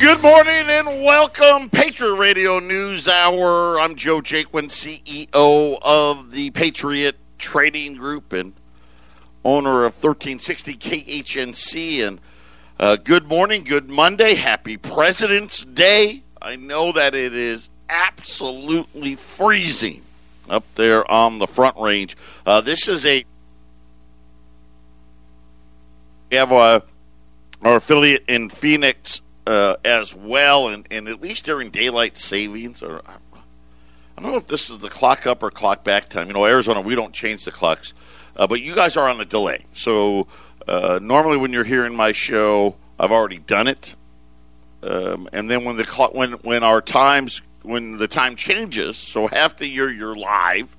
Good morning and welcome, Patriot Radio News Hour. I'm Joe Jaquin, CEO of the Patriot Trading Group and owner of 1360 KHNC. And uh, good morning, good Monday, happy President's Day. I know that it is absolutely freezing up there on the Front Range. Uh, this is a we have a, our affiliate in Phoenix uh, as well, and, and at least during daylight savings, or I don't know if this is the clock up or clock back time. You know, Arizona, we don't change the clocks, uh, but you guys are on a delay. So uh, normally, when you're hearing my show, I've already done it, um, and then when the clock, when when our times when the time changes, so half the year you're live,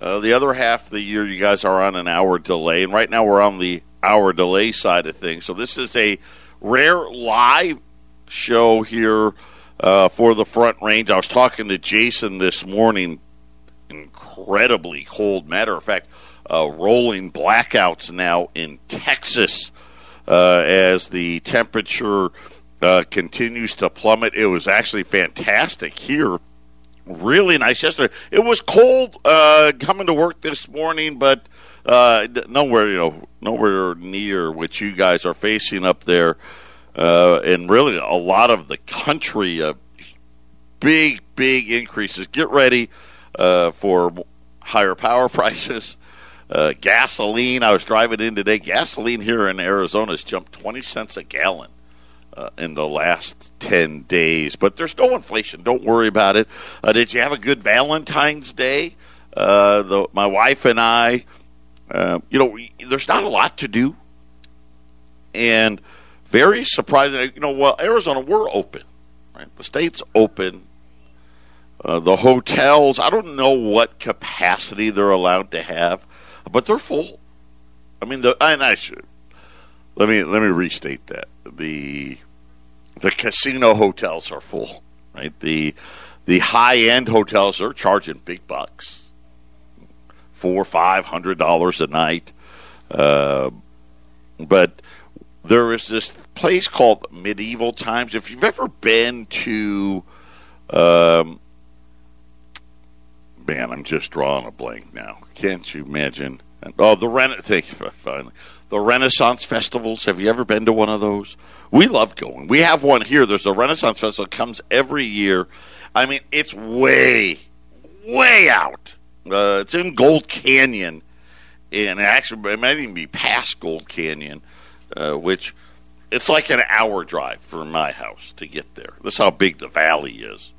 uh, the other half of the year you guys are on an hour delay, and right now we're on the hour delay side of things. So this is a rare live show here uh, for the Front Range. I was talking to Jason this morning. Incredibly cold. Matter of fact, uh, rolling blackouts now in Texas uh, as the temperature uh, continues to plummet. It was actually fantastic here. Really nice yesterday. It was cold uh, coming to work this morning, but uh, nowhere, you know, nowhere near what you guys are facing up there uh, and really a lot of the country, uh, big, big increases. Get ready uh, for higher power prices. Uh, gasoline, I was driving in today. Gasoline here in Arizona has jumped 20 cents a gallon. Uh, in the last 10 days. But there's no inflation. Don't worry about it. Uh, did you have a good Valentine's Day? Uh, the, my wife and I, uh, you know, there's not a lot to do. And very surprising. You know, well, Arizona, we're open. Right? The state's open. Uh, the hotels, I don't know what capacity they're allowed to have, but they're full. I mean, the and I should let me let me restate that the the casino hotels are full, right? The the high end hotels are charging big bucks, four five hundred dollars a night, uh, but there is this place called Medieval Times. If you've ever been to, um, man, I'm just drawing a blank now. Can't you imagine? Oh, the Ren- thank you finally. The Renaissance festivals. Have you ever been to one of those? We love going. We have one here. There's a Renaissance festival that comes every year. I mean, it's way, way out. Uh, it's in Gold Canyon, and actually, it might even be past Gold Canyon uh, which it's like an hour drive from my house to get there. That's how big the valley is.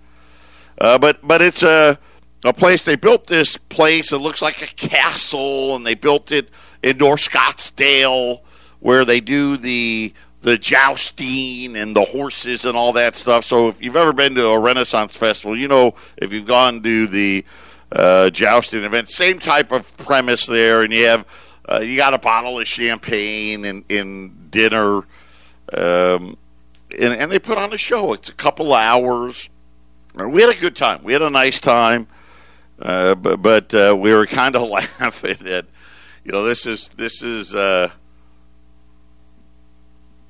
Uh, but but it's a a place they built this place. It looks like a castle, and they built it in North Scottsdale, where they do the the jousting and the horses and all that stuff. So if you've ever been to a Renaissance festival, you know if you've gone to the uh, jousting event, same type of premise there, and you have uh, you got a bottle of champagne and, and dinner, um, and, and they put on a show. It's a couple hours. We had a good time. We had a nice time, uh, but, but uh, we were kind of laughing at, you know, this is this is uh,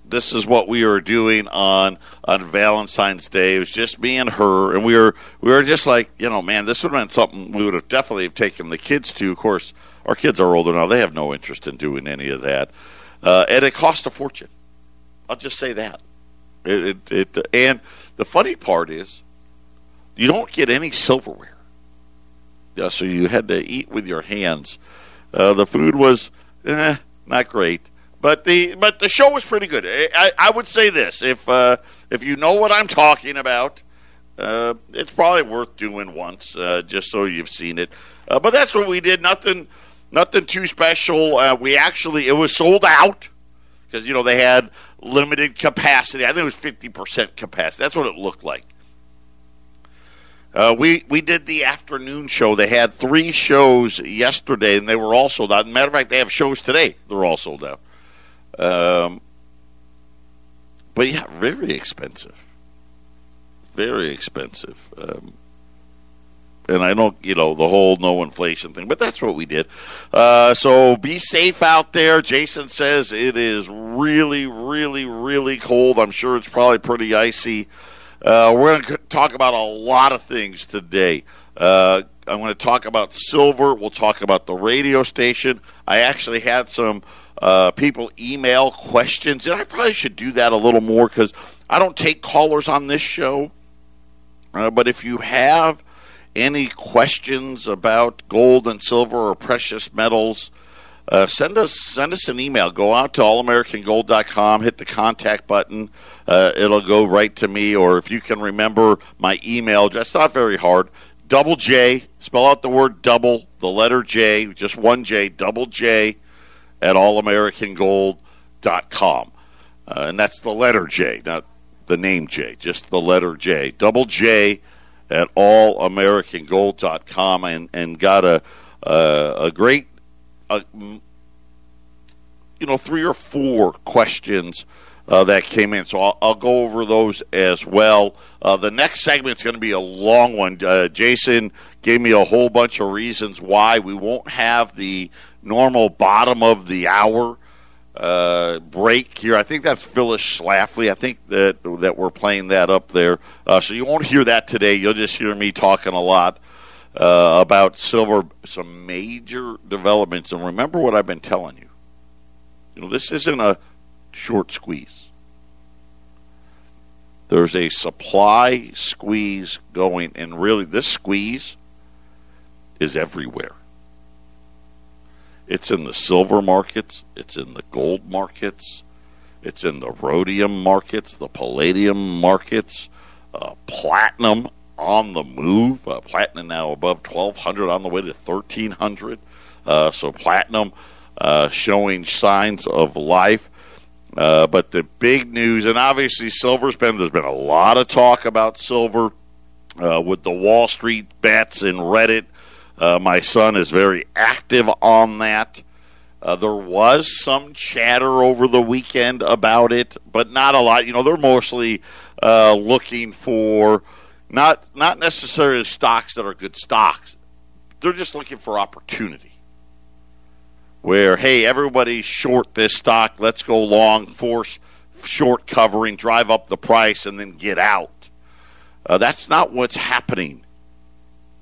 this is what we were doing on on Valentine's Day. It was just me and her, and we were we were just like, you know, man, this would have been something we would have definitely have taken the kids to. Of course, our kids are older now; they have no interest in doing any of that, uh, and it cost a fortune. I'll just say that. It, it, it and the funny part is, you don't get any silverware. Yeah, so you had to eat with your hands. Uh, the food was eh, not great, but the but the show was pretty good. I, I would say this: if uh, if you know what I'm talking about, uh, it's probably worth doing once, uh, just so you've seen it. Uh, but that's what we did. Nothing nothing too special. Uh, we actually it was sold out because you know they had limited capacity. I think it was fifty percent capacity. That's what it looked like. Uh, we we did the afternoon show. They had three shows yesterday, and they were all sold out. matter of fact, they have shows today. They're all sold out. Um, but yeah, very expensive. Very expensive. Um, and I don't, you know, the whole no inflation thing, but that's what we did. Uh, so be safe out there. Jason says it is really, really, really cold. I'm sure it's probably pretty icy. Uh, we're going to talk about a lot of things today. Uh, I'm going to talk about silver. We'll talk about the radio station. I actually had some uh, people email questions, and I probably should do that a little more because I don't take callers on this show. Uh, but if you have any questions about gold and silver or precious metals, uh, send us send us an email. Go out to allamericangold.com, hit the contact button. Uh, it'll go right to me. Or if you can remember my email, that's not very hard. Double J, spell out the word double, the letter J, just one J, double J, at allamericangold.com. Uh, and that's the letter J, not the name J, just the letter J. Double J at allamericangold.com and, and got a, a great, uh, you know, three or four questions uh, that came in. So I'll, I'll, go over those as well. Uh, the next segment is going to be a long one. Uh, Jason gave me a whole bunch of reasons why we won't have the normal bottom of the hour uh, break here. I think that's Phyllis Schlafly. I think that that we're playing that up there. Uh, so you won't hear that today. You'll just hear me talking a lot uh, about silver, some major developments. And remember what I've been telling you. You know, this isn't a short squeeze. There's a supply squeeze going, and really, this squeeze is everywhere. It's in the silver markets, it's in the gold markets, it's in the rhodium markets, the palladium markets, uh, platinum on the move. Uh, platinum now above 1200 on the way to 1300. Uh, so platinum uh, showing signs of life. Uh, but the big news, and obviously silver's been, there's been a lot of talk about silver uh, with the Wall Street bets and Reddit uh, my son is very active on that. Uh, there was some chatter over the weekend about it, but not a lot. You know, they're mostly uh, looking for not not necessarily stocks that are good stocks. They're just looking for opportunity. Where hey, everybody's short this stock. Let's go long, force short covering, drive up the price, and then get out. Uh, that's not what's happening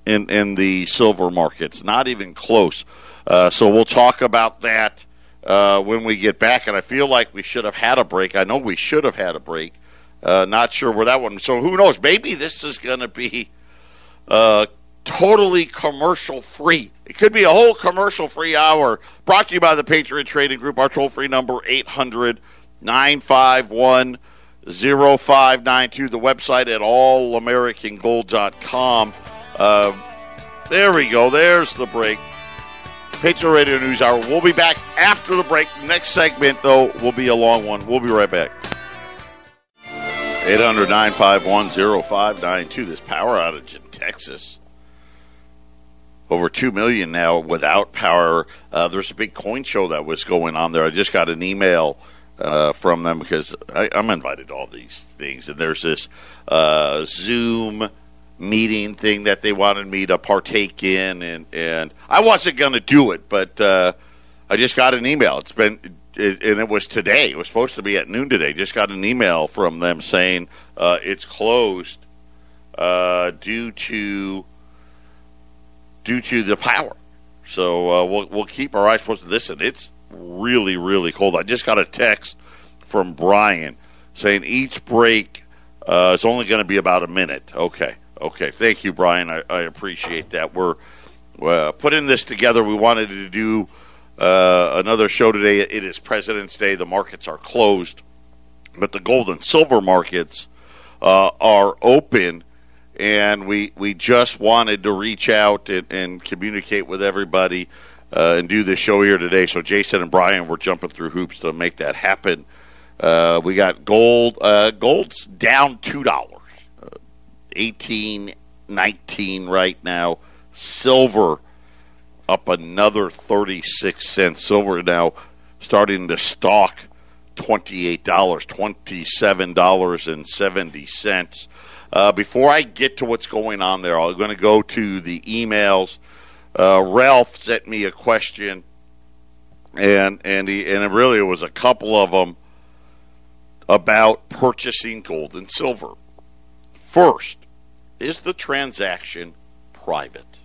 in in the silver markets. Not even close. Uh, so we'll talk about that uh, when we get back. And I feel like we should have had a break. I know we should have had a break. Uh, not sure where that one. So who knows? Maybe this is going to be uh, totally commercial free. It could be a whole commercial free hour. Brought to you by the Patriot Trading Group. Our toll free number 800 951 0592. The website at allamericangold.com. Uh, there we go. There's the break. Patriot Radio News Hour. We'll be back after the break. Next segment, though, will be a long one. We'll be right back. 800 951 0592. This power outage in Texas. Over 2 million now without power. Uh, there's a big coin show that was going on there. I just got an email uh, from them because I, am invited to all these things. And there's this uh, Zoom meeting thing that they wanted me to partake in, and and I wasn't going to do it, but uh, I just got an email. It's been it, and it was today. It was supposed to be at noon today. Just got an email from them saying uh, it's closed uh, due to due to the power. So uh, we'll we'll keep our eyes posted. Listen, it's really really cold. I just got a text from Brian saying each break uh, is only going to be about a minute. Okay. Okay, thank you, Brian. I, I appreciate that. We're uh, putting this together. We wanted to do uh, another show today. It is President's Day. The markets are closed, but the gold and silver markets uh, are open. And we we just wanted to reach out and, and communicate with everybody uh, and do this show here today. So Jason and Brian were jumping through hoops to make that happen. Uh, we got gold. Uh, gold's down two dollars. 18, 19 right now. Silver up another 36 cents. Silver now starting to stalk $28, $27.70. Uh, before I get to what's going on there, I'm going to go to the emails. Uh, Ralph sent me a question, and and he, and it really it was a couple of them about purchasing gold and silver. First, is the transaction private?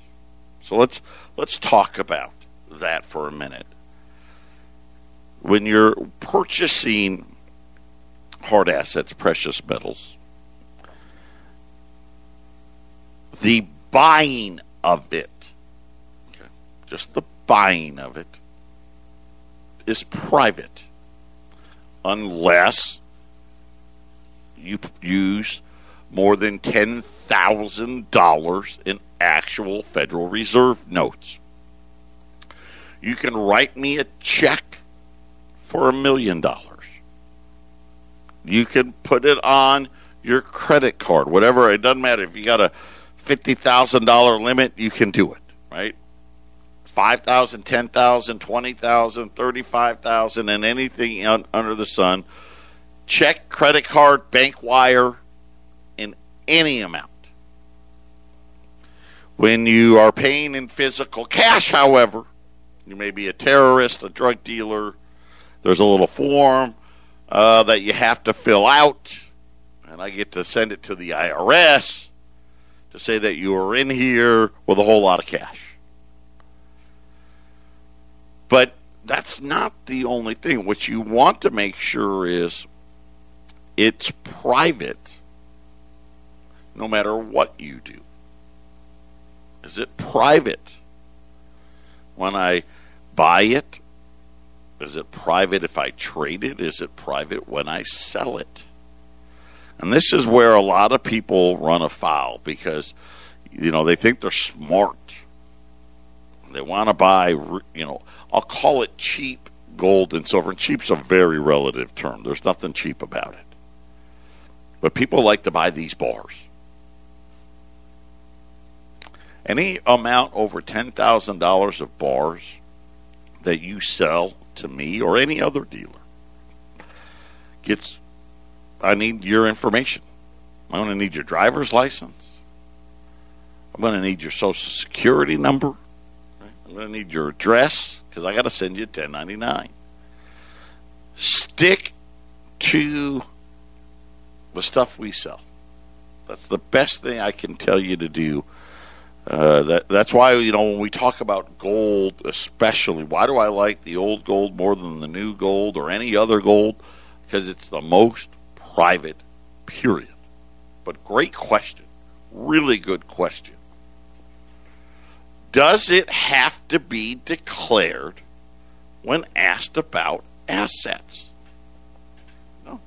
So let's let's talk about that for a minute. When you're purchasing hard assets, precious metals, the buying of it, okay, just the buying of it, is private unless you use more than $10,000 in actual Federal Reserve notes. You can write me a check for a million dollars. You can put it on your credit card, whatever. It doesn't matter if you got a fifty thousand dollar limit, you can do it, right? 5,000, 10,000, 20,000, 35,000 and anything un- under the sun. Check, credit card, bank wire, in any amount. When you are paying in physical cash, however, you may be a terrorist, a drug dealer. There's a little form uh, that you have to fill out, and I get to send it to the IRS to say that you are in here with a whole lot of cash. But that's not the only thing. What you want to make sure is it's private no matter what you do. Is it private when I buy it? Is it private if I trade it? Is it private when I sell it? And this is where a lot of people run afoul because, you know, they think they're smart. They want to buy, you know, I'll call it cheap gold and silver. And cheap's a very relative term. There's nothing cheap about it. But people like to buy these bars. Any amount over $10,000 of bars that you sell to me or any other dealer gets I need your information. I'm going to need your driver's license. I'm going to need your social security number. I'm going to need your address because I got to send you 1099. Stick to the stuff we sell. That's the best thing I can tell you to do. Uh, that that's why you know when we talk about gold, especially, why do I like the old gold more than the new gold or any other gold? Because it's the most private, period. But great question. Really good question. Does it have to be declared when asked about assets? No.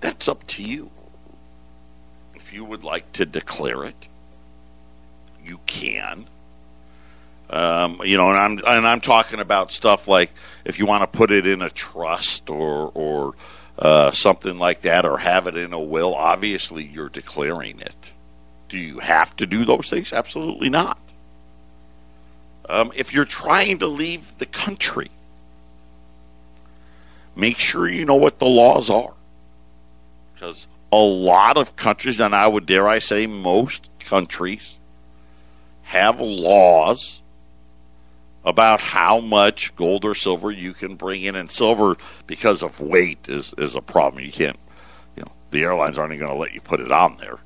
That's up to you. If you would like to declare it, you can. Um, you know, and I'm and I'm talking about stuff like if you want to put it in a trust or or uh, something like that or have it in a will, obviously you're declaring it. Do you have to do those things? Absolutely not. Um, if you're trying to leave the country, make sure you know what the laws are. Because a lot of countries, and I would dare I say most countries, have laws about how much gold or silver you can bring in. And silver, because of weight, is, is a problem. You can't, you know, the airlines aren't going to let you put it on there.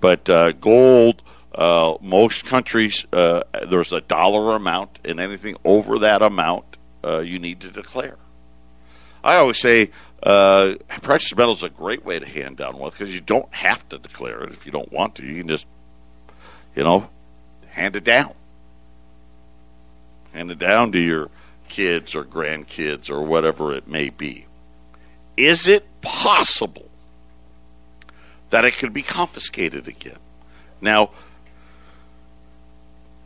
But uh, gold, uh, most countries, uh, there's a dollar amount, and anything over that amount, uh, you need to declare. I always say uh, precious metals is a great way to hand down wealth because you don't have to declare it if you don't want to. You can just, you know, hand it down hand it down to your kids or grandkids or whatever it may be. Is it possible that it could be confiscated again? Now,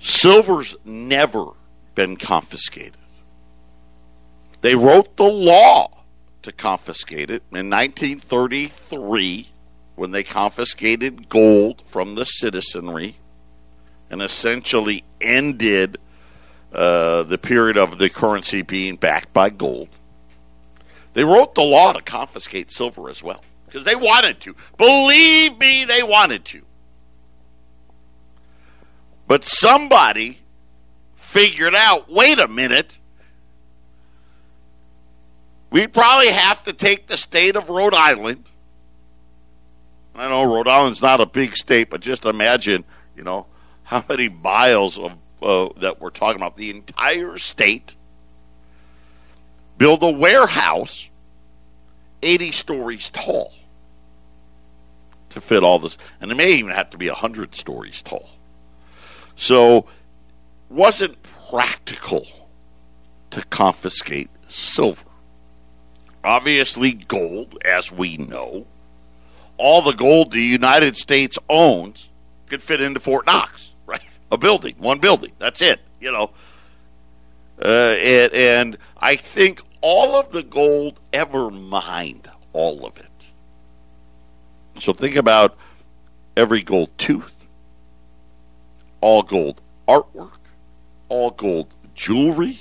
silver's never been confiscated. They wrote the law to confiscate it in 1933 when they confiscated gold from the citizenry and essentially ended uh, the period of the currency being backed by gold. They wrote the law to confiscate silver as well because they wanted to. Believe me, they wanted to. But somebody figured out wait a minute. We'd probably have to take the state of Rhode Island. I know Rhode Island's not a big state, but just imagine, you know, how many miles of uh, that we're talking about. The entire state build a warehouse 80 stories tall to fit all this. And it may even have to be 100 stories tall. So, wasn't practical to confiscate silver. Obviously, gold, as we know, all the gold the United States owns could fit into Fort Knox? A building, one building. That's it, you know. Uh, and, and I think all of the gold ever mined, all of it. So think about every gold tooth, all gold artwork, all gold jewelry,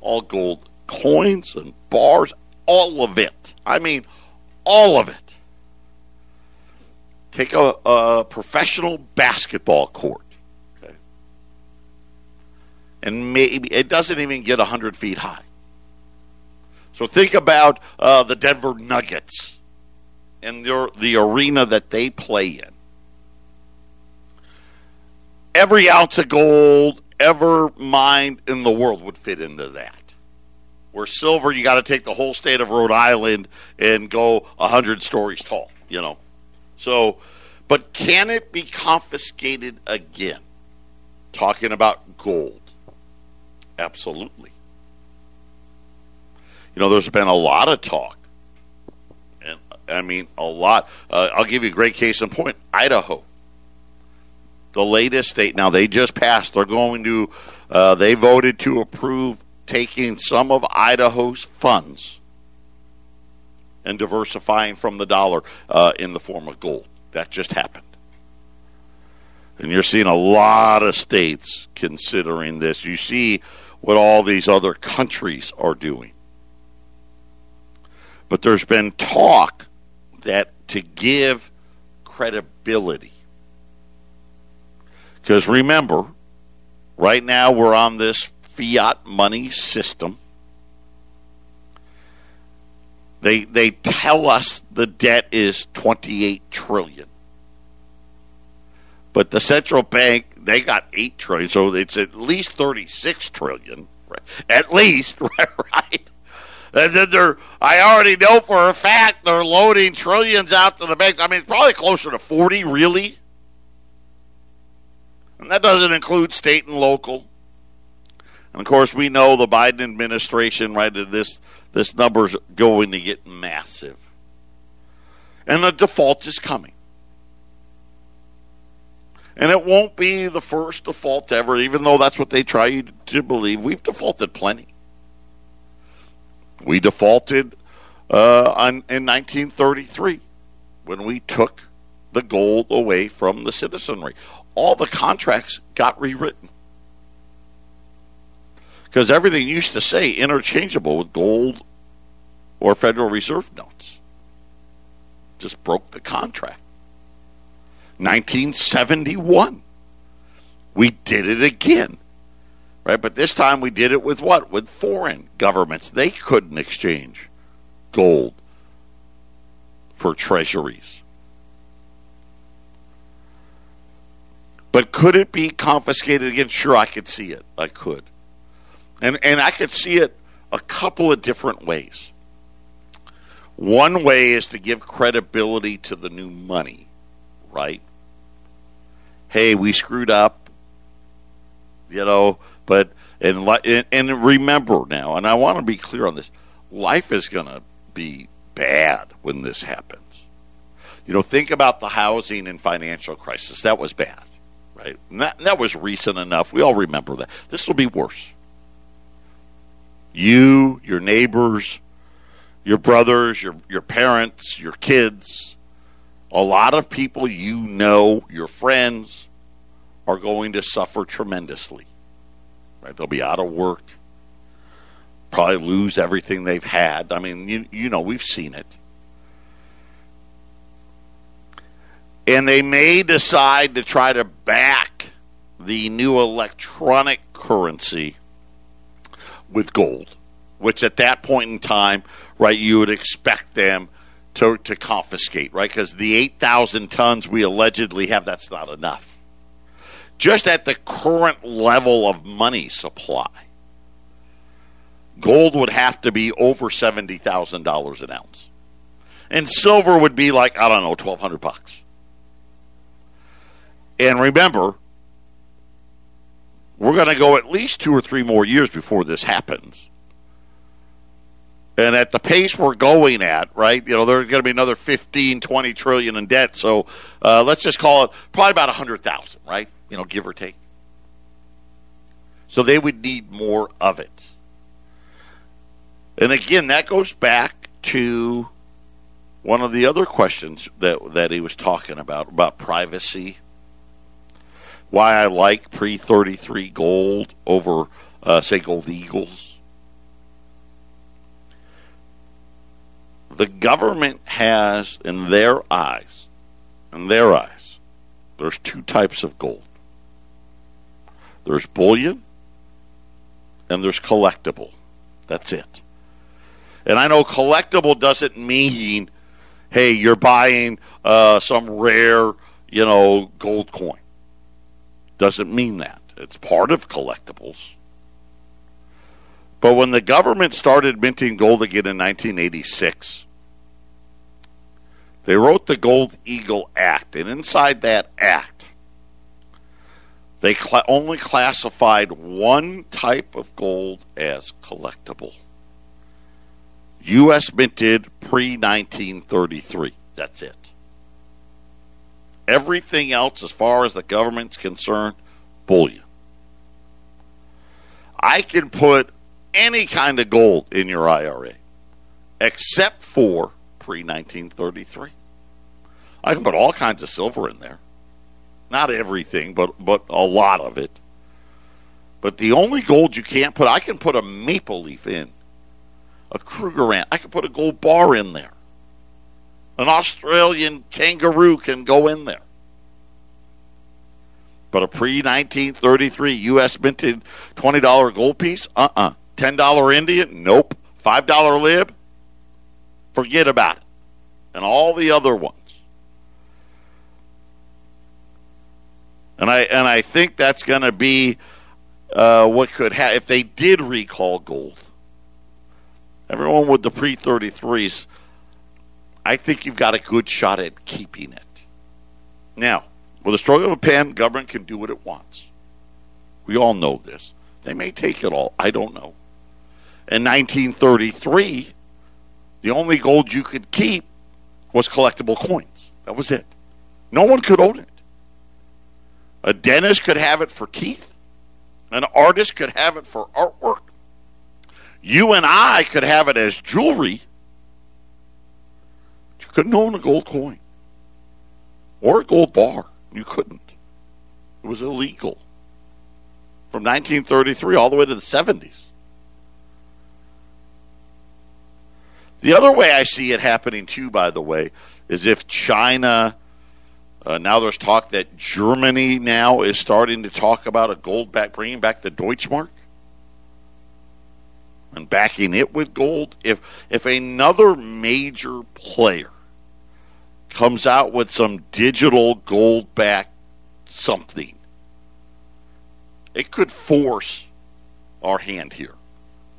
all gold coins and bars, all of it. I mean, all of it. Take a, a professional basketball court, and maybe it doesn't even get 100 feet high. So think about uh, the Denver Nuggets and their, the arena that they play in. Every ounce of gold ever mined in the world would fit into that. Where silver, you got to take the whole state of Rhode Island and go 100 stories tall, you know. So, but can it be confiscated again? Talking about gold. Absolutely. You know, there's been a lot of talk. And I mean, a lot. Uh, I'll give you a great case in point Idaho. The latest state. Now, they just passed. They're going to, uh, they voted to approve taking some of Idaho's funds and diversifying from the dollar uh, in the form of gold. That just happened. And you're seeing a lot of states considering this. You see what all these other countries are doing. But there's been talk that to give credibility. Because remember, right now we're on this fiat money system. They they tell us the debt is 28 trillion. But the central bank they got 8 trillion, so it's at least 36 trillion. Right? At least, right? right? And then they're, I already know for a fact they're loading trillions out to the banks. I mean, it's probably closer to 40, really. And that doesn't include state and local. And of course, we know the Biden administration, right? This this number's going to get massive, and the default is coming. And it won't be the first default ever, even though that's what they try to believe. We've defaulted plenty. We defaulted uh, on, in 1933 when we took the gold away from the citizenry. All the contracts got rewritten because everything used to say interchangeable with gold or Federal Reserve notes. Just broke the contract. 1971. We did it again. Right? But this time we did it with what? With foreign governments. They couldn't exchange gold for treasuries. But could it be confiscated again? Sure, I could see it. I could. And and I could see it a couple of different ways. One way is to give credibility to the new money, right? Hey, we screwed up. You know, but and and remember now, and I want to be clear on this: life is going to be bad when this happens. You know, think about the housing and financial crisis. That was bad, right? And that, that was recent enough. We all remember that. This will be worse you, your neighbors, your brothers, your, your parents, your kids, a lot of people you know, your friends, are going to suffer tremendously. Right? They'll be out of work. probably lose everything they've had. I mean, you, you know, we've seen it. And they may decide to try to back the new electronic currency with gold, which at that point in time, right, you would expect them to, to confiscate, right? Because the 8,000 tons we allegedly have, that's not enough. Just at the current level of money supply, gold would have to be over $70,000 an ounce. And silver would be like, I don't know, 1200 bucks. And remember, we're going to go at least two or three more years before this happens. And at the pace we're going at, right, you know, there's going to be another 15, 20 trillion in debt. So uh, let's just call it probably about 100,000, right? You know, give or take. So they would need more of it. And again, that goes back to one of the other questions that, that he was talking about, about privacy why I like pre 33 gold over, uh, say, gold eagles. The government has, in their eyes, in their eyes, there's two types of gold there's bullion and there's collectible. That's it. And I know collectible doesn't mean, hey, you're buying uh, some rare, you know, gold coin doesn't mean that. It's part of collectibles. But when the government started minting gold again in 1986, they wrote the Gold Eagle Act. And inside that act, they cl- only classified one type of gold as collectible. U.S. minted pre 1933. That's it. Everything else, as far as the government's concerned, bullion. I can put any kind of gold in your IRA except for pre 1933. I can put all kinds of silver in there. Not everything, but, but a lot of it. But the only gold you can't put, I can put a maple leaf in, a Krugerrand. I can put a gold bar in there. An Australian kangaroo can go in there. But a pre 1933 U.S. minted $20 gold piece? Uh uh-uh. uh. $10 Indian? Nope. $5 lib? Forget about it. And all the other ones. And I and I think that's going to be uh, what could happen if they did recall gold. Everyone with the pre 33s I think you've got a good shot at keeping it. Now, with a stroke of a pen, government can do what it wants. We all know this. They may take it all. I don't know. In 1933, the only gold you could keep was collectible coins. That was it. No one could own it. A dentist could have it for teeth. An artist could have it for artwork. You and I could have it as jewelry But you couldn't own a gold coin or a gold bar. You couldn't. It was illegal from 1933 all the way to the 70s. The other way I see it happening too, by the way, is if China. Uh, now there's talk that Germany now is starting to talk about a gold back, bringing back the Deutschmark and backing it with gold. If if another major player comes out with some digital gold back something, it could force our hand here.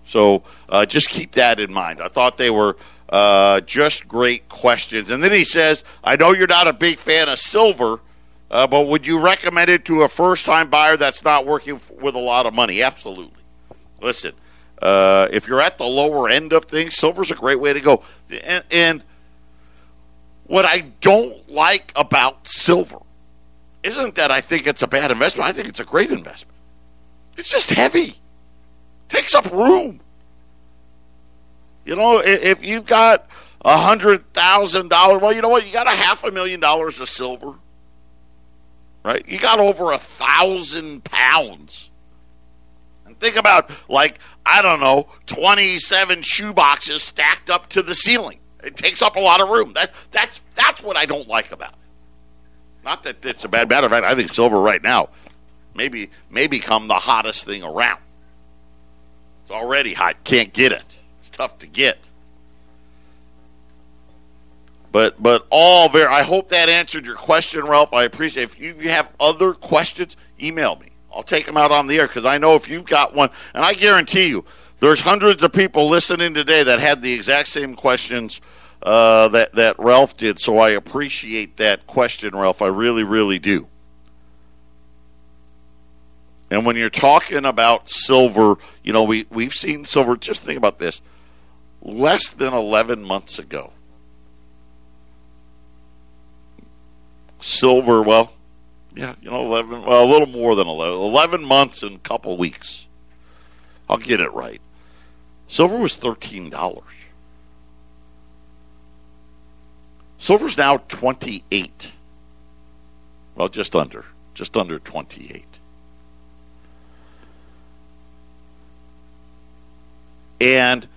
So uh, just keep that in mind. I thought they were uh, just great questions. And then he says, I know you're not a big fan of silver, uh, but would you recommend it to a first time buyer that's not working with a lot of money? Absolutely. Listen, uh, if you're at the lower end of things, silver's a great way to go. And, and what I don't like about silver isn't that I think it's a bad investment. I think it's a great investment. It's just heavy, takes up room. You know, if you've got a hundred thousand dollars, well, you know what? You got a half a million dollars of silver, right? You got over a thousand pounds. And Think about like I don't know, twenty seven shoe boxes stacked up to the ceiling. It takes up a lot of room. That that's that's what I don't like about it. Not that it's a bad matter of fact. I think silver right now maybe may become the hottest thing around. It's already hot. Can't get it. It's tough to get. But but all very. I hope that answered your question, Ralph. I appreciate. If you have other questions, email me. I'll take them out on the air because I know if you've got one, and I guarantee you, there's hundreds of people listening today that had the exact same questions uh, that that Ralph did. So I appreciate that question, Ralph. I really, really do. And when you're talking about silver, you know, we, we've seen silver, just think about this, less than 11 months ago. Silver, well, yeah, you know, 11, well, a little more than 11, 11 months and a couple weeks. I'll get it right. Silver was $13. Silver's now 28. Well, just under, just under 28. And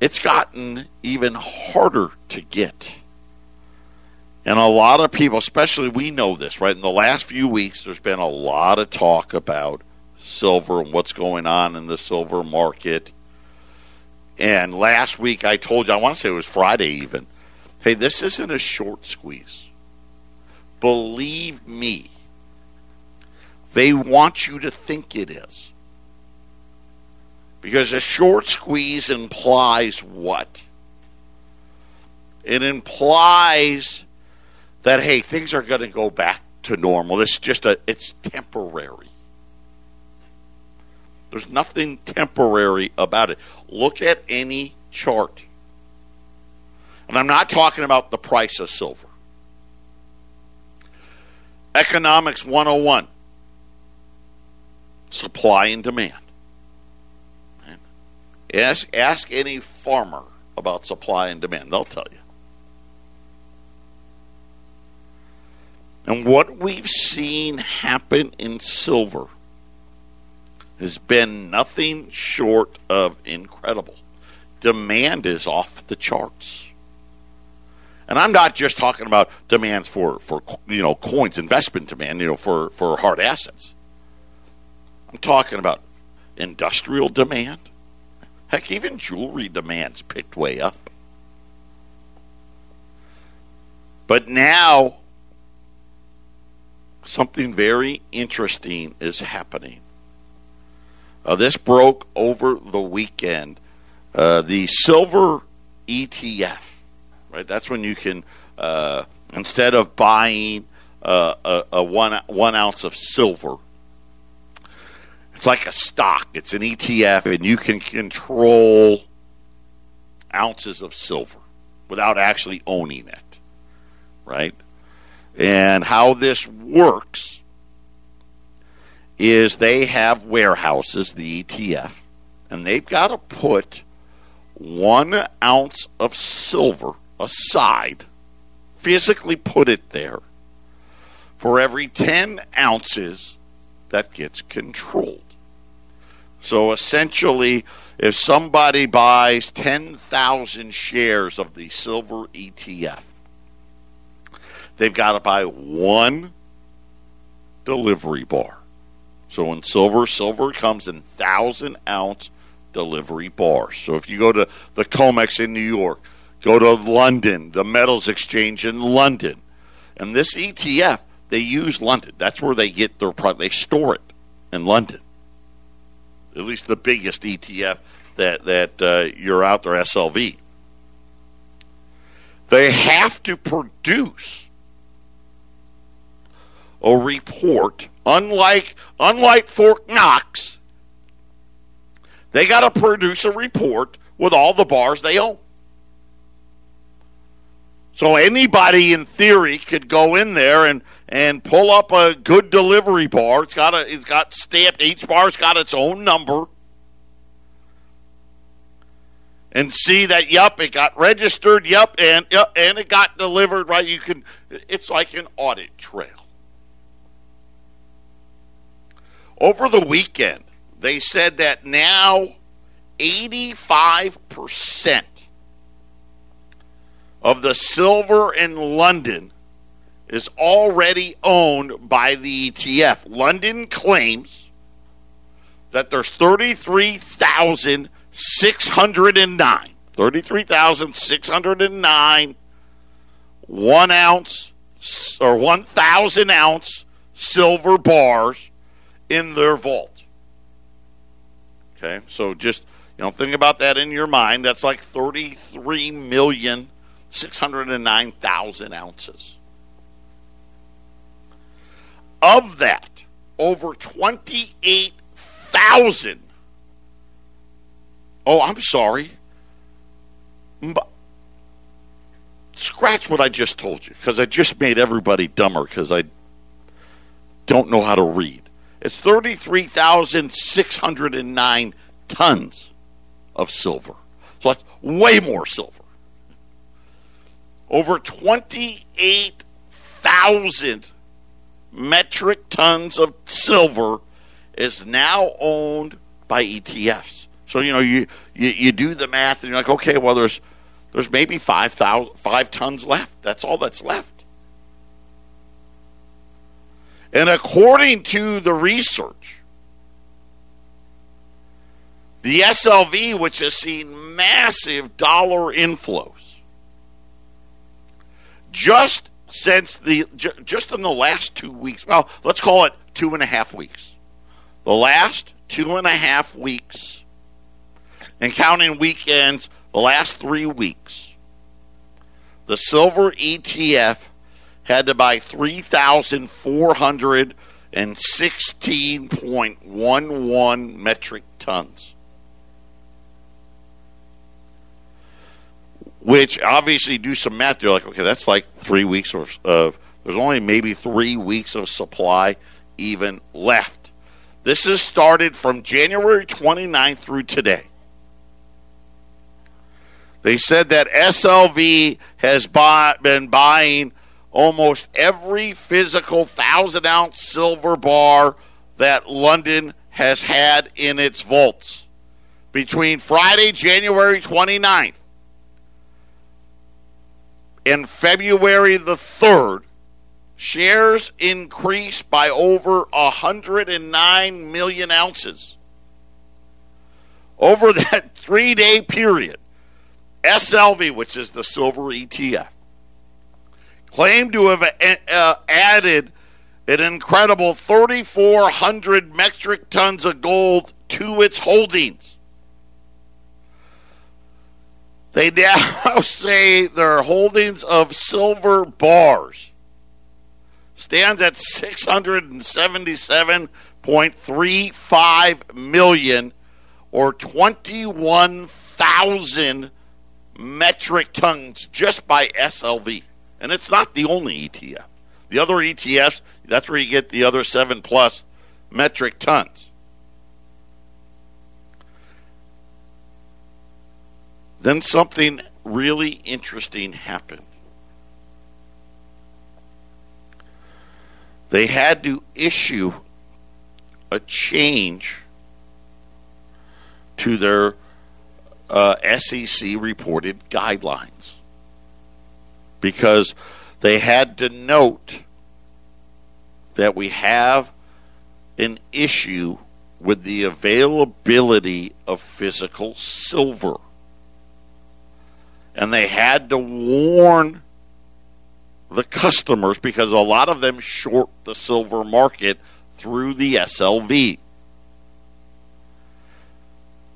it's gotten even harder to get. And a lot of people, especially we know this, right? In the last few weeks, there's been a lot of talk about silver and what's going on in the silver market. And last week, I told you, I want to say it was Friday even, hey, this isn't a short squeeze. Believe me, they want you to think it is. Because a short squeeze implies what? It implies that hey, things are going to go back to normal. It's just a it's temporary. There's nothing temporary about it. Look at any chart. And I'm not talking about the price of silver. Economics 101 supply and demand. Ask, ask any farmer about supply and demand. They'll tell you. And what we've seen happen in silver has been nothing short of incredible. Demand is off the charts. And I'm not just talking about demands for, for you know coins, investment demand, you know, for, for hard assets. I'm talking about industrial demand. Heck, even jewelry demands picked way up. But now, something very interesting is happening. Uh, this broke over the weekend. Uh, the silver ETF, right? That's when you can, uh, instead of buying uh, a, a one one ounce of silver, it's like a stock. It's an ETF, and you can control ounces of silver without actually owning it, right? And how this works is they have warehouses, the ETF, and they've got to put one ounce of silver aside, physically put it there, for every 10 ounces that gets controlled. So essentially, if somebody buys 10,000 shares of the silver ETF, they've got to buy one delivery bar. So in silver, silver comes in 1,000 ounce delivery bars. So if you go to the COMEX in New York, go to London, the metals exchange in London, and this ETF, they use London. That's where they get their product. They store it in London at least the biggest ETF that that uh, you're out there, SLV. They have to produce a report. Unlike unlike Fort Knox, they got to produce a report with all the bars they own. So anybody in theory could go in there and, and pull up a good delivery bar. It's got a it's got stamped each bar's got its own number. And see that yep, it got registered, yep, and yep, and it got delivered, right? You can it's like an audit trail. Over the weekend, they said that now 85% of the silver in London is already owned by the ETF. London claims that there's 33,609. 33,609 one ounce or 1,000 ounce silver bars in their vault. Okay, so just you know think about that in your mind. That's like 33 million 609,000 ounces. Of that, over 28,000. Oh, I'm sorry. Scratch what I just told you because I just made everybody dumber because I don't know how to read. It's 33,609 tons of silver. So that's way more silver. Over 28,000 metric tons of silver is now owned by ETFs. So you know you, you, you do the math and you're like, okay, well there's there's maybe five thousand five tons left. That's all that's left. And according to the research, the SLV, which has seen massive dollar inflows, just since the just in the last two weeks. Well, let's call it two and a half weeks. The last two and a half weeks, and counting weekends, the last three weeks, the silver ETF had to buy three thousand four hundred and sixteen point one one metric tons. Which obviously do some math. You're like, okay, that's like three weeks of, of there's only maybe three weeks of supply even left. This has started from January 29th through today. They said that SLV has buy, been buying almost every physical thousand ounce silver bar that London has had in its vaults between Friday, January 29th in February the 3rd, shares increased by over 109 million ounces. Over that three day period, SLV, which is the silver ETF, claimed to have uh, added an incredible 3,400 metric tons of gold to its holdings. They now say their holdings of silver bars stands at 677.35 million or 21,000 metric tons just by SLV. And it's not the only ETF. The other ETFs, that's where you get the other 7 plus metric tons. Then something really interesting happened. They had to issue a change to their uh, SEC reported guidelines because they had to note that we have an issue with the availability of physical silver and they had to warn the customers because a lot of them short the silver market through the SLV.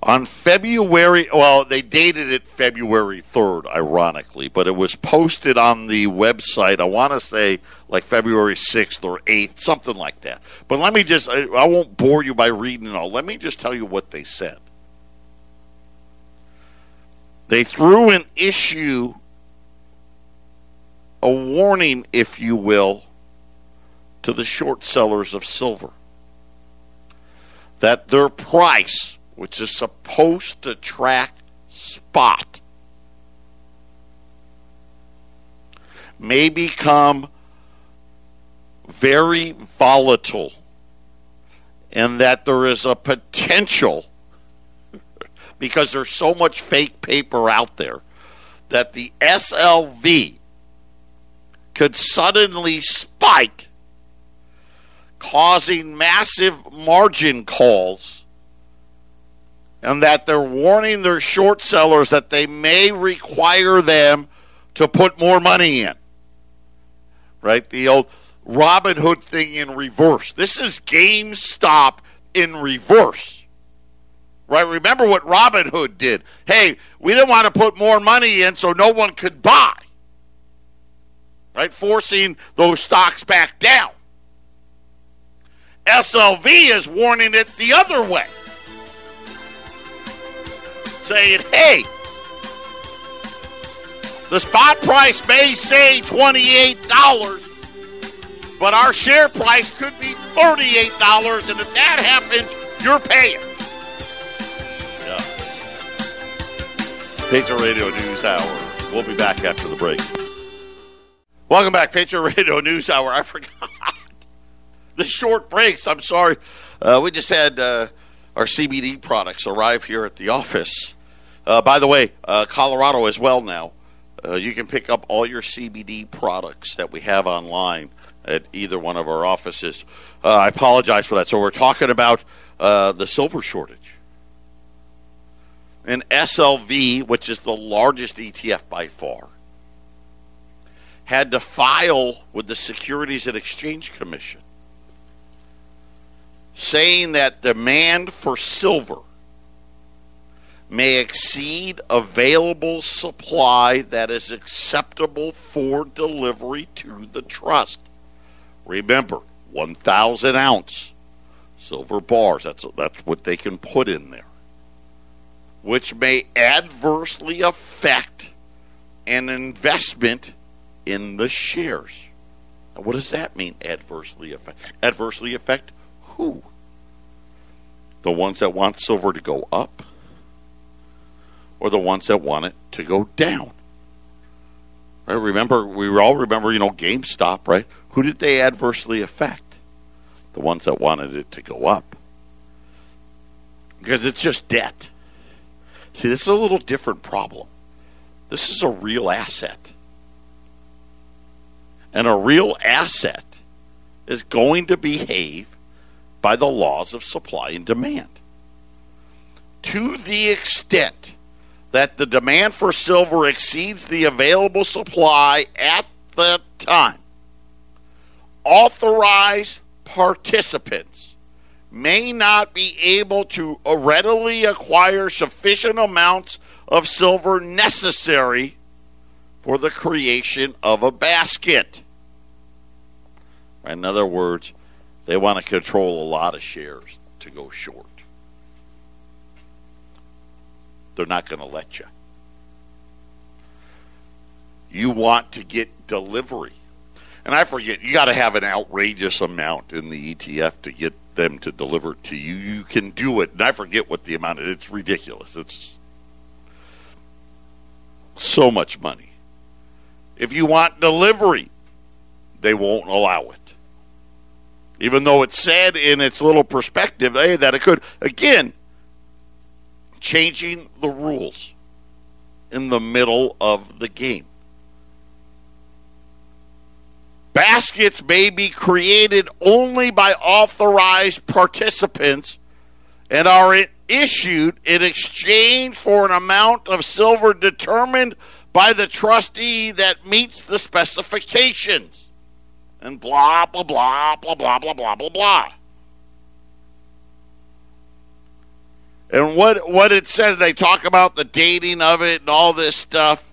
On February, well, they dated it February 3rd, ironically, but it was posted on the website, I want to say like February 6th or 8th, something like that. But let me just, I, I won't bore you by reading it all. Let me just tell you what they said. They threw an issue, a warning, if you will, to the short sellers of silver. That their price, which is supposed to track spot, may become very volatile and that there is a potential because there's so much fake paper out there that the SLV could suddenly spike, causing massive margin calls, and that they're warning their short sellers that they may require them to put more money in. Right? The old Robinhood thing in reverse. This is GameStop in reverse. Right? Remember what Robinhood did. Hey, we didn't want to put more money in so no one could buy. Right? Forcing those stocks back down. SLV is warning it the other way. Saying, hey, the spot price may say $28, but our share price could be $38, and if that happens, you're paying. Patriot Radio News Hour. We'll be back after the break. Welcome back, Patriot Radio News Hour. I forgot the short breaks. I'm sorry. Uh, we just had uh, our CBD products arrive here at the office. Uh, by the way, uh, Colorado as well now. Uh, you can pick up all your CBD products that we have online at either one of our offices. Uh, I apologize for that. So we're talking about the silver shortage and SLV, which is the largest ETF by far, had to file with the Securities and Exchange Commission saying that demand for silver may exceed available supply that is acceptable for delivery to the trust. Remember, 1,000 ounce silver bars. That's, that's what they can put in there which may adversely affect an investment in the shares. Now, what does that mean, adversely affect? Adversely affect who? The ones that want silver to go up or the ones that want it to go down? Right? Remember, we all remember, you know, GameStop, right? Who did they adversely affect? The ones that wanted it to go up. Because it's just debt. See, this is a little different problem. This is a real asset. And a real asset is going to behave by the laws of supply and demand. To the extent that the demand for silver exceeds the available supply at the time, authorized participants may not be able to uh, readily acquire sufficient amounts of silver necessary for the creation of a basket. In other words, they want to control a lot of shares to go short. They're not going to let you. You want to get delivery. And I forget, you got to have an outrageous amount in the ETF to get them to deliver to you. You can do it, and I forget what the amount is. It's ridiculous. It's so much money. If you want delivery, they won't allow it. Even though it's said in its little perspective hey, that it could. Again, changing the rules in the middle of the game. Baskets may be created only by authorized participants and are issued in exchange for an amount of silver determined by the trustee that meets the specifications. And blah, blah, blah, blah, blah, blah, blah, blah, blah. And what, what it says, they talk about the dating of it and all this stuff.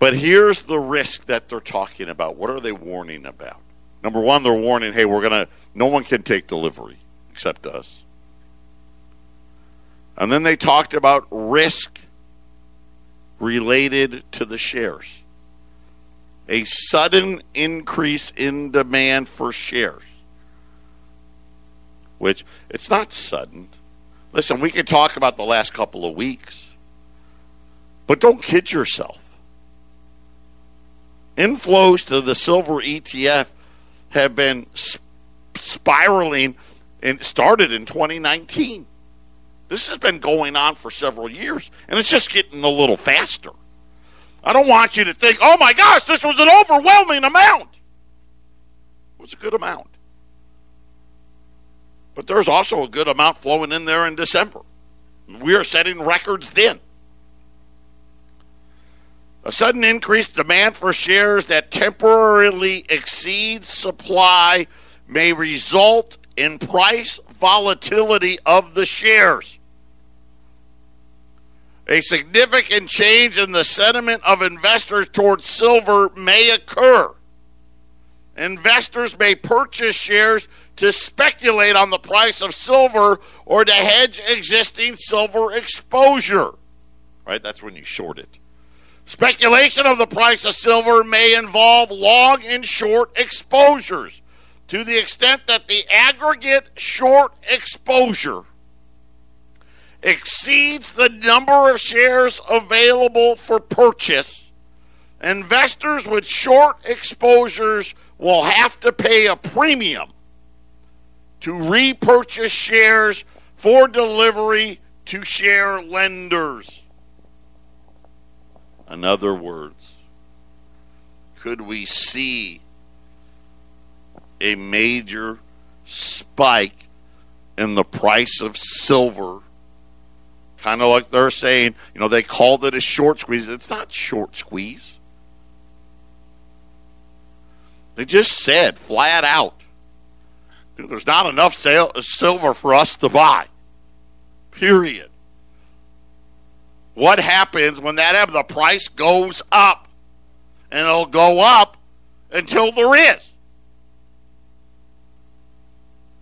But here's the risk that they're talking about. What are they warning about? Number one, they're warning, hey, we're going to, no one can take delivery except us. And then they talked about risk related to the shares. A sudden increase in demand for shares. Which, it's not sudden. Listen, we can talk about the last couple of weeks. But don't kid yourself. Inflows to the silver ETF have been spiraling and started in 2019. This has been going on for several years, and it's just getting a little faster. I don't want you to think, oh my gosh, this was an overwhelming amount. It was a good amount. But there's also a good amount flowing in there in December. We are setting records then. A sudden increased demand for shares that temporarily exceeds supply may result in price volatility of the shares. A significant change in the sentiment of investors towards silver may occur. Investors may purchase shares to speculate on the price of silver or to hedge existing silver exposure. Right? That's when you short it. Speculation of the price of silver may involve long and short exposures to the extent that the aggregate short exposure exceeds the number of shares available for purchase. Investors with short exposures will have to pay a premium to repurchase shares for delivery to share lenders. In other words, could we see a major spike in the price of silver? Kind of like they're saying, you know, they called it a short squeeze. It's not short squeeze. They just said flat out, there's not enough sale, silver for us to buy. Period. What happens when that happens? the price goes up? And it'll go up until there is.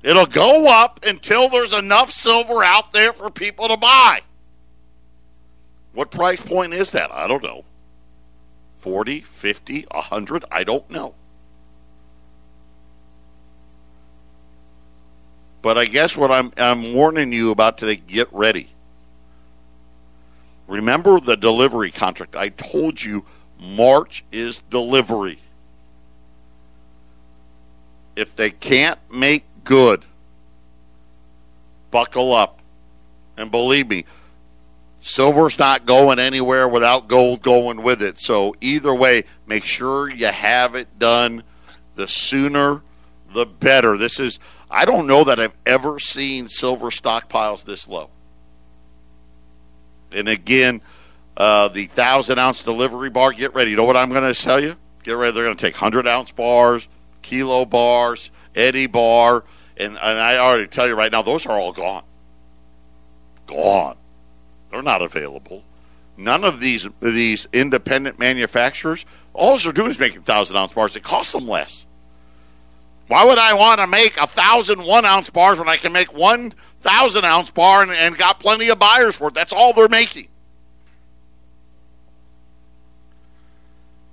It'll go up until there's enough silver out there for people to buy. What price point is that? I don't know. 40, 50, 100? I don't know. But I guess what I'm I'm warning you about today, get ready. Remember the delivery contract. I told you March is delivery. If they can't make good, buckle up. And believe me, silver's not going anywhere without gold going with it. So either way, make sure you have it done. The sooner, the better. This is I don't know that I've ever seen silver stockpiles this low. And again, uh, the thousand ounce delivery bar, get ready. You know what I'm going to tell you? Get ready. They're going to take 100 ounce bars, kilo bars, Eddie bar. And, and I already tell you right now, those are all gone. Gone. They're not available. None of these these independent manufacturers, all they're doing is making thousand ounce bars. It costs them less. Why would I want to make a thousand one ounce bars when I can make one thousand ounce bar and, and got plenty of buyers for it? That's all they're making.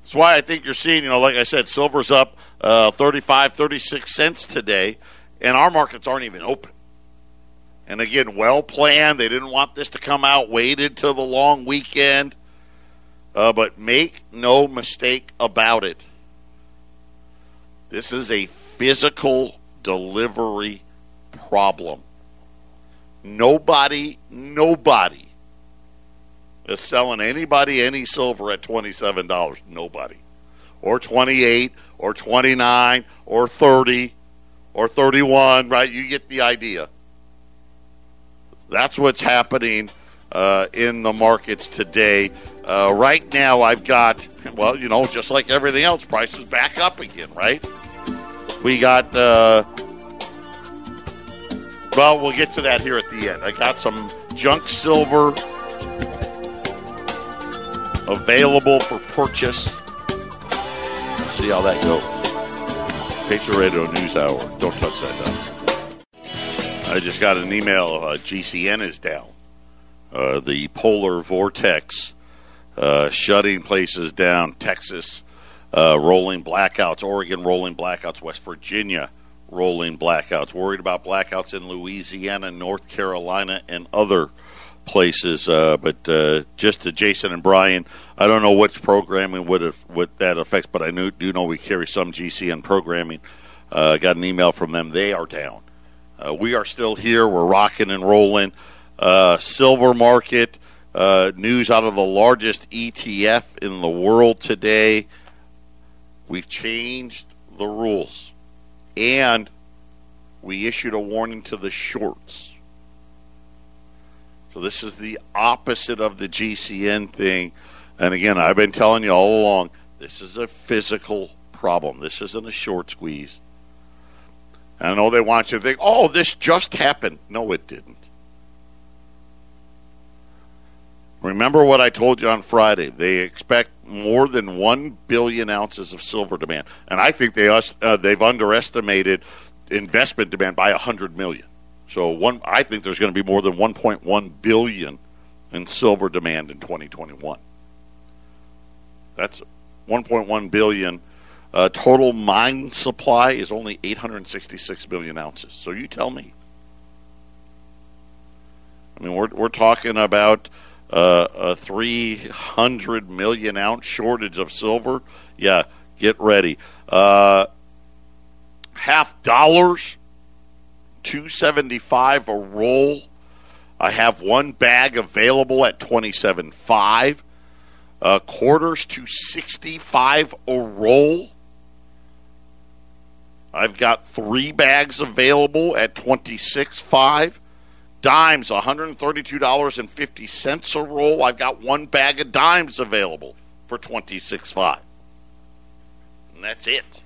That's why I think you're seeing, you know, like I said, silver's up uh, 35, 36 cents today, and our markets aren't even open. And again, well planned. They didn't want this to come out, waited till the long weekend. Uh, but make no mistake about it. This is a physical delivery problem. Nobody, nobody is selling anybody any silver at $27. Nobody. Or 28 or 29 or 30 or 31, right? You get the idea. That's what's happening uh, in the markets today. Uh, right now, I've got, well, you know, just like everything else, prices back up again, right? We got, uh, well, we'll get to that here at the end. I got some junk silver available for purchase. See how that goes. Patriot Radio News Hour. Don't touch that down. I just got an email. Uh, GCN is down. Uh, the polar vortex uh, shutting places down. Texas uh, rolling blackouts, Oregon rolling blackouts, West Virginia rolling blackouts. Worried about blackouts in Louisiana, North Carolina, and other places. Uh, but uh, just to Jason and Brian, I don't know which programming would have, what that affects, but I knew, do know we carry some GCN programming. Uh, got an email from them. They are down. Uh, we are still here. We're rocking and rolling. Uh, silver market uh, news out of the largest ETF in the world today. We've changed the rules, and we issued a warning to the shorts. So this is the opposite of the GCN thing. And again, I've been telling you all along, this is a physical problem. This isn't a short squeeze. And I know they want you to think, oh, this just happened. No, it didn't. Remember what I told you on Friday. They expect more than 1 billion ounces of silver demand. And I think they, uh, they've underestimated investment demand by 100 million. So one, I think there's going to be more than 1.1 billion in silver demand in 2021. That's 1.1 billion. Uh, total mine supply is only 866 million ounces. So you tell me. I mean, we're we're talking about uh, a 300 million ounce shortage of silver. Yeah, get ready. Uh, half dollars, 275 a roll. I have one bag available at 27.5. Uh, quarters to 65 a roll. I've got three bags available at 26.5. Dimes, $132.50 a roll. I've got one bag of dimes available for 26.5. And that's it.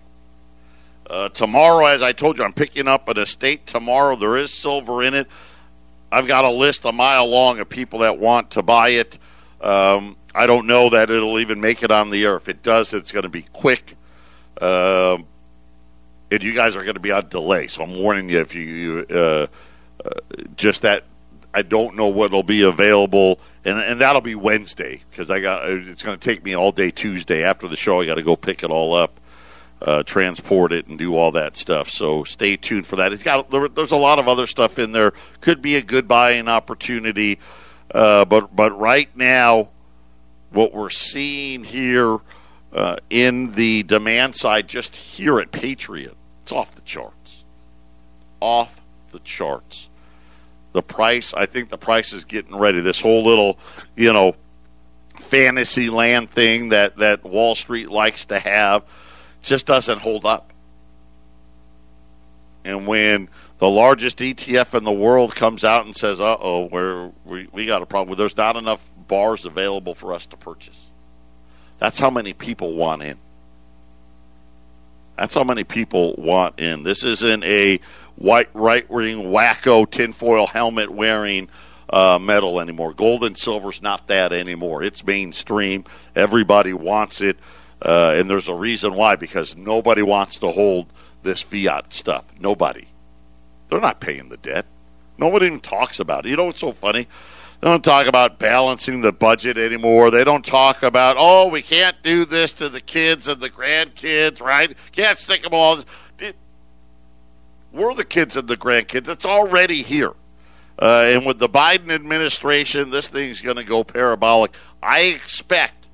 Uh, tomorrow, as I told you, I'm picking up an estate tomorrow. There is silver in it. I've got a list a mile long of people that want to buy it. Um, I don't know that it'll even make it on the air. If it does, it's going to be quick. Uh, and you guys are going to be on delay. So I'm warning you if you uh, just that I don't know what'll be available, and and that'll be Wednesday because I got it's going to take me all day Tuesday after the show. I got to go pick it all up, uh, transport it, and do all that stuff. So stay tuned for that. It's got there, there's a lot of other stuff in there. Could be a good buying opportunity, uh, but but right now what we're seeing here uh, in the demand side, just here at Patriot, it's off the charts. Off the charts. The price, I think the price is getting ready. This whole little, you know, fantasy land thing that, that Wall Street likes to have just doesn't hold up. And when the largest ETF in the world comes out and says, "Uh oh, we, we got a problem. There's not enough bars available for us to purchase." That's how many people want in. That's how many people want in. This isn't a white right wing wacko tinfoil helmet wearing uh, metal anymore. Gold and silver's not that anymore. It's mainstream. Everybody wants it, uh, and there's a reason why. Because nobody wants to hold this fiat stuff. Nobody. They're not paying the debt. Nobody even talks about it. You know what's so funny? They don't talk about balancing the budget anymore. They don't talk about, oh, we can't do this to the kids and the grandkids, right? Can't stick them all. We're the kids and the grandkids. It's already here. Uh, and with the Biden administration, this thing's going to go parabolic. I expect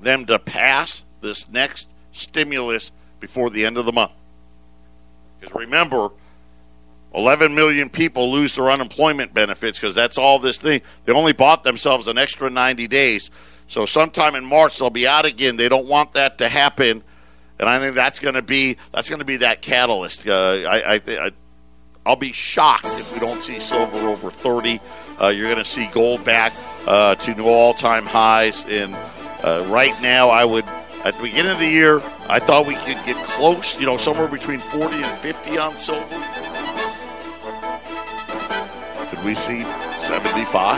them to pass this next stimulus before the end of the month. Because remember, 11 million people lose their unemployment benefits because that's all this thing. They only bought themselves an extra 90 days. So sometime in March they'll be out again. They don't want that to happen, and I think that's going to be that's going to be that catalyst. Uh, I, I think I'll be shocked if we don't see silver over 30. Uh, you're going to see gold back uh, to new all-time highs, and uh, right now I would at the beginning of the year I thought we could get close. You know, somewhere between 40 and 50 on silver Could we see 75?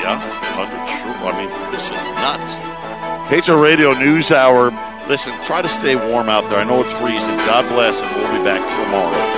Yeah, 100, sure. I mean, this is nuts. Patriot Radio News Hour. Listen, try to stay warm out there. I know it's freezing. God bless, and we'll be back tomorrow.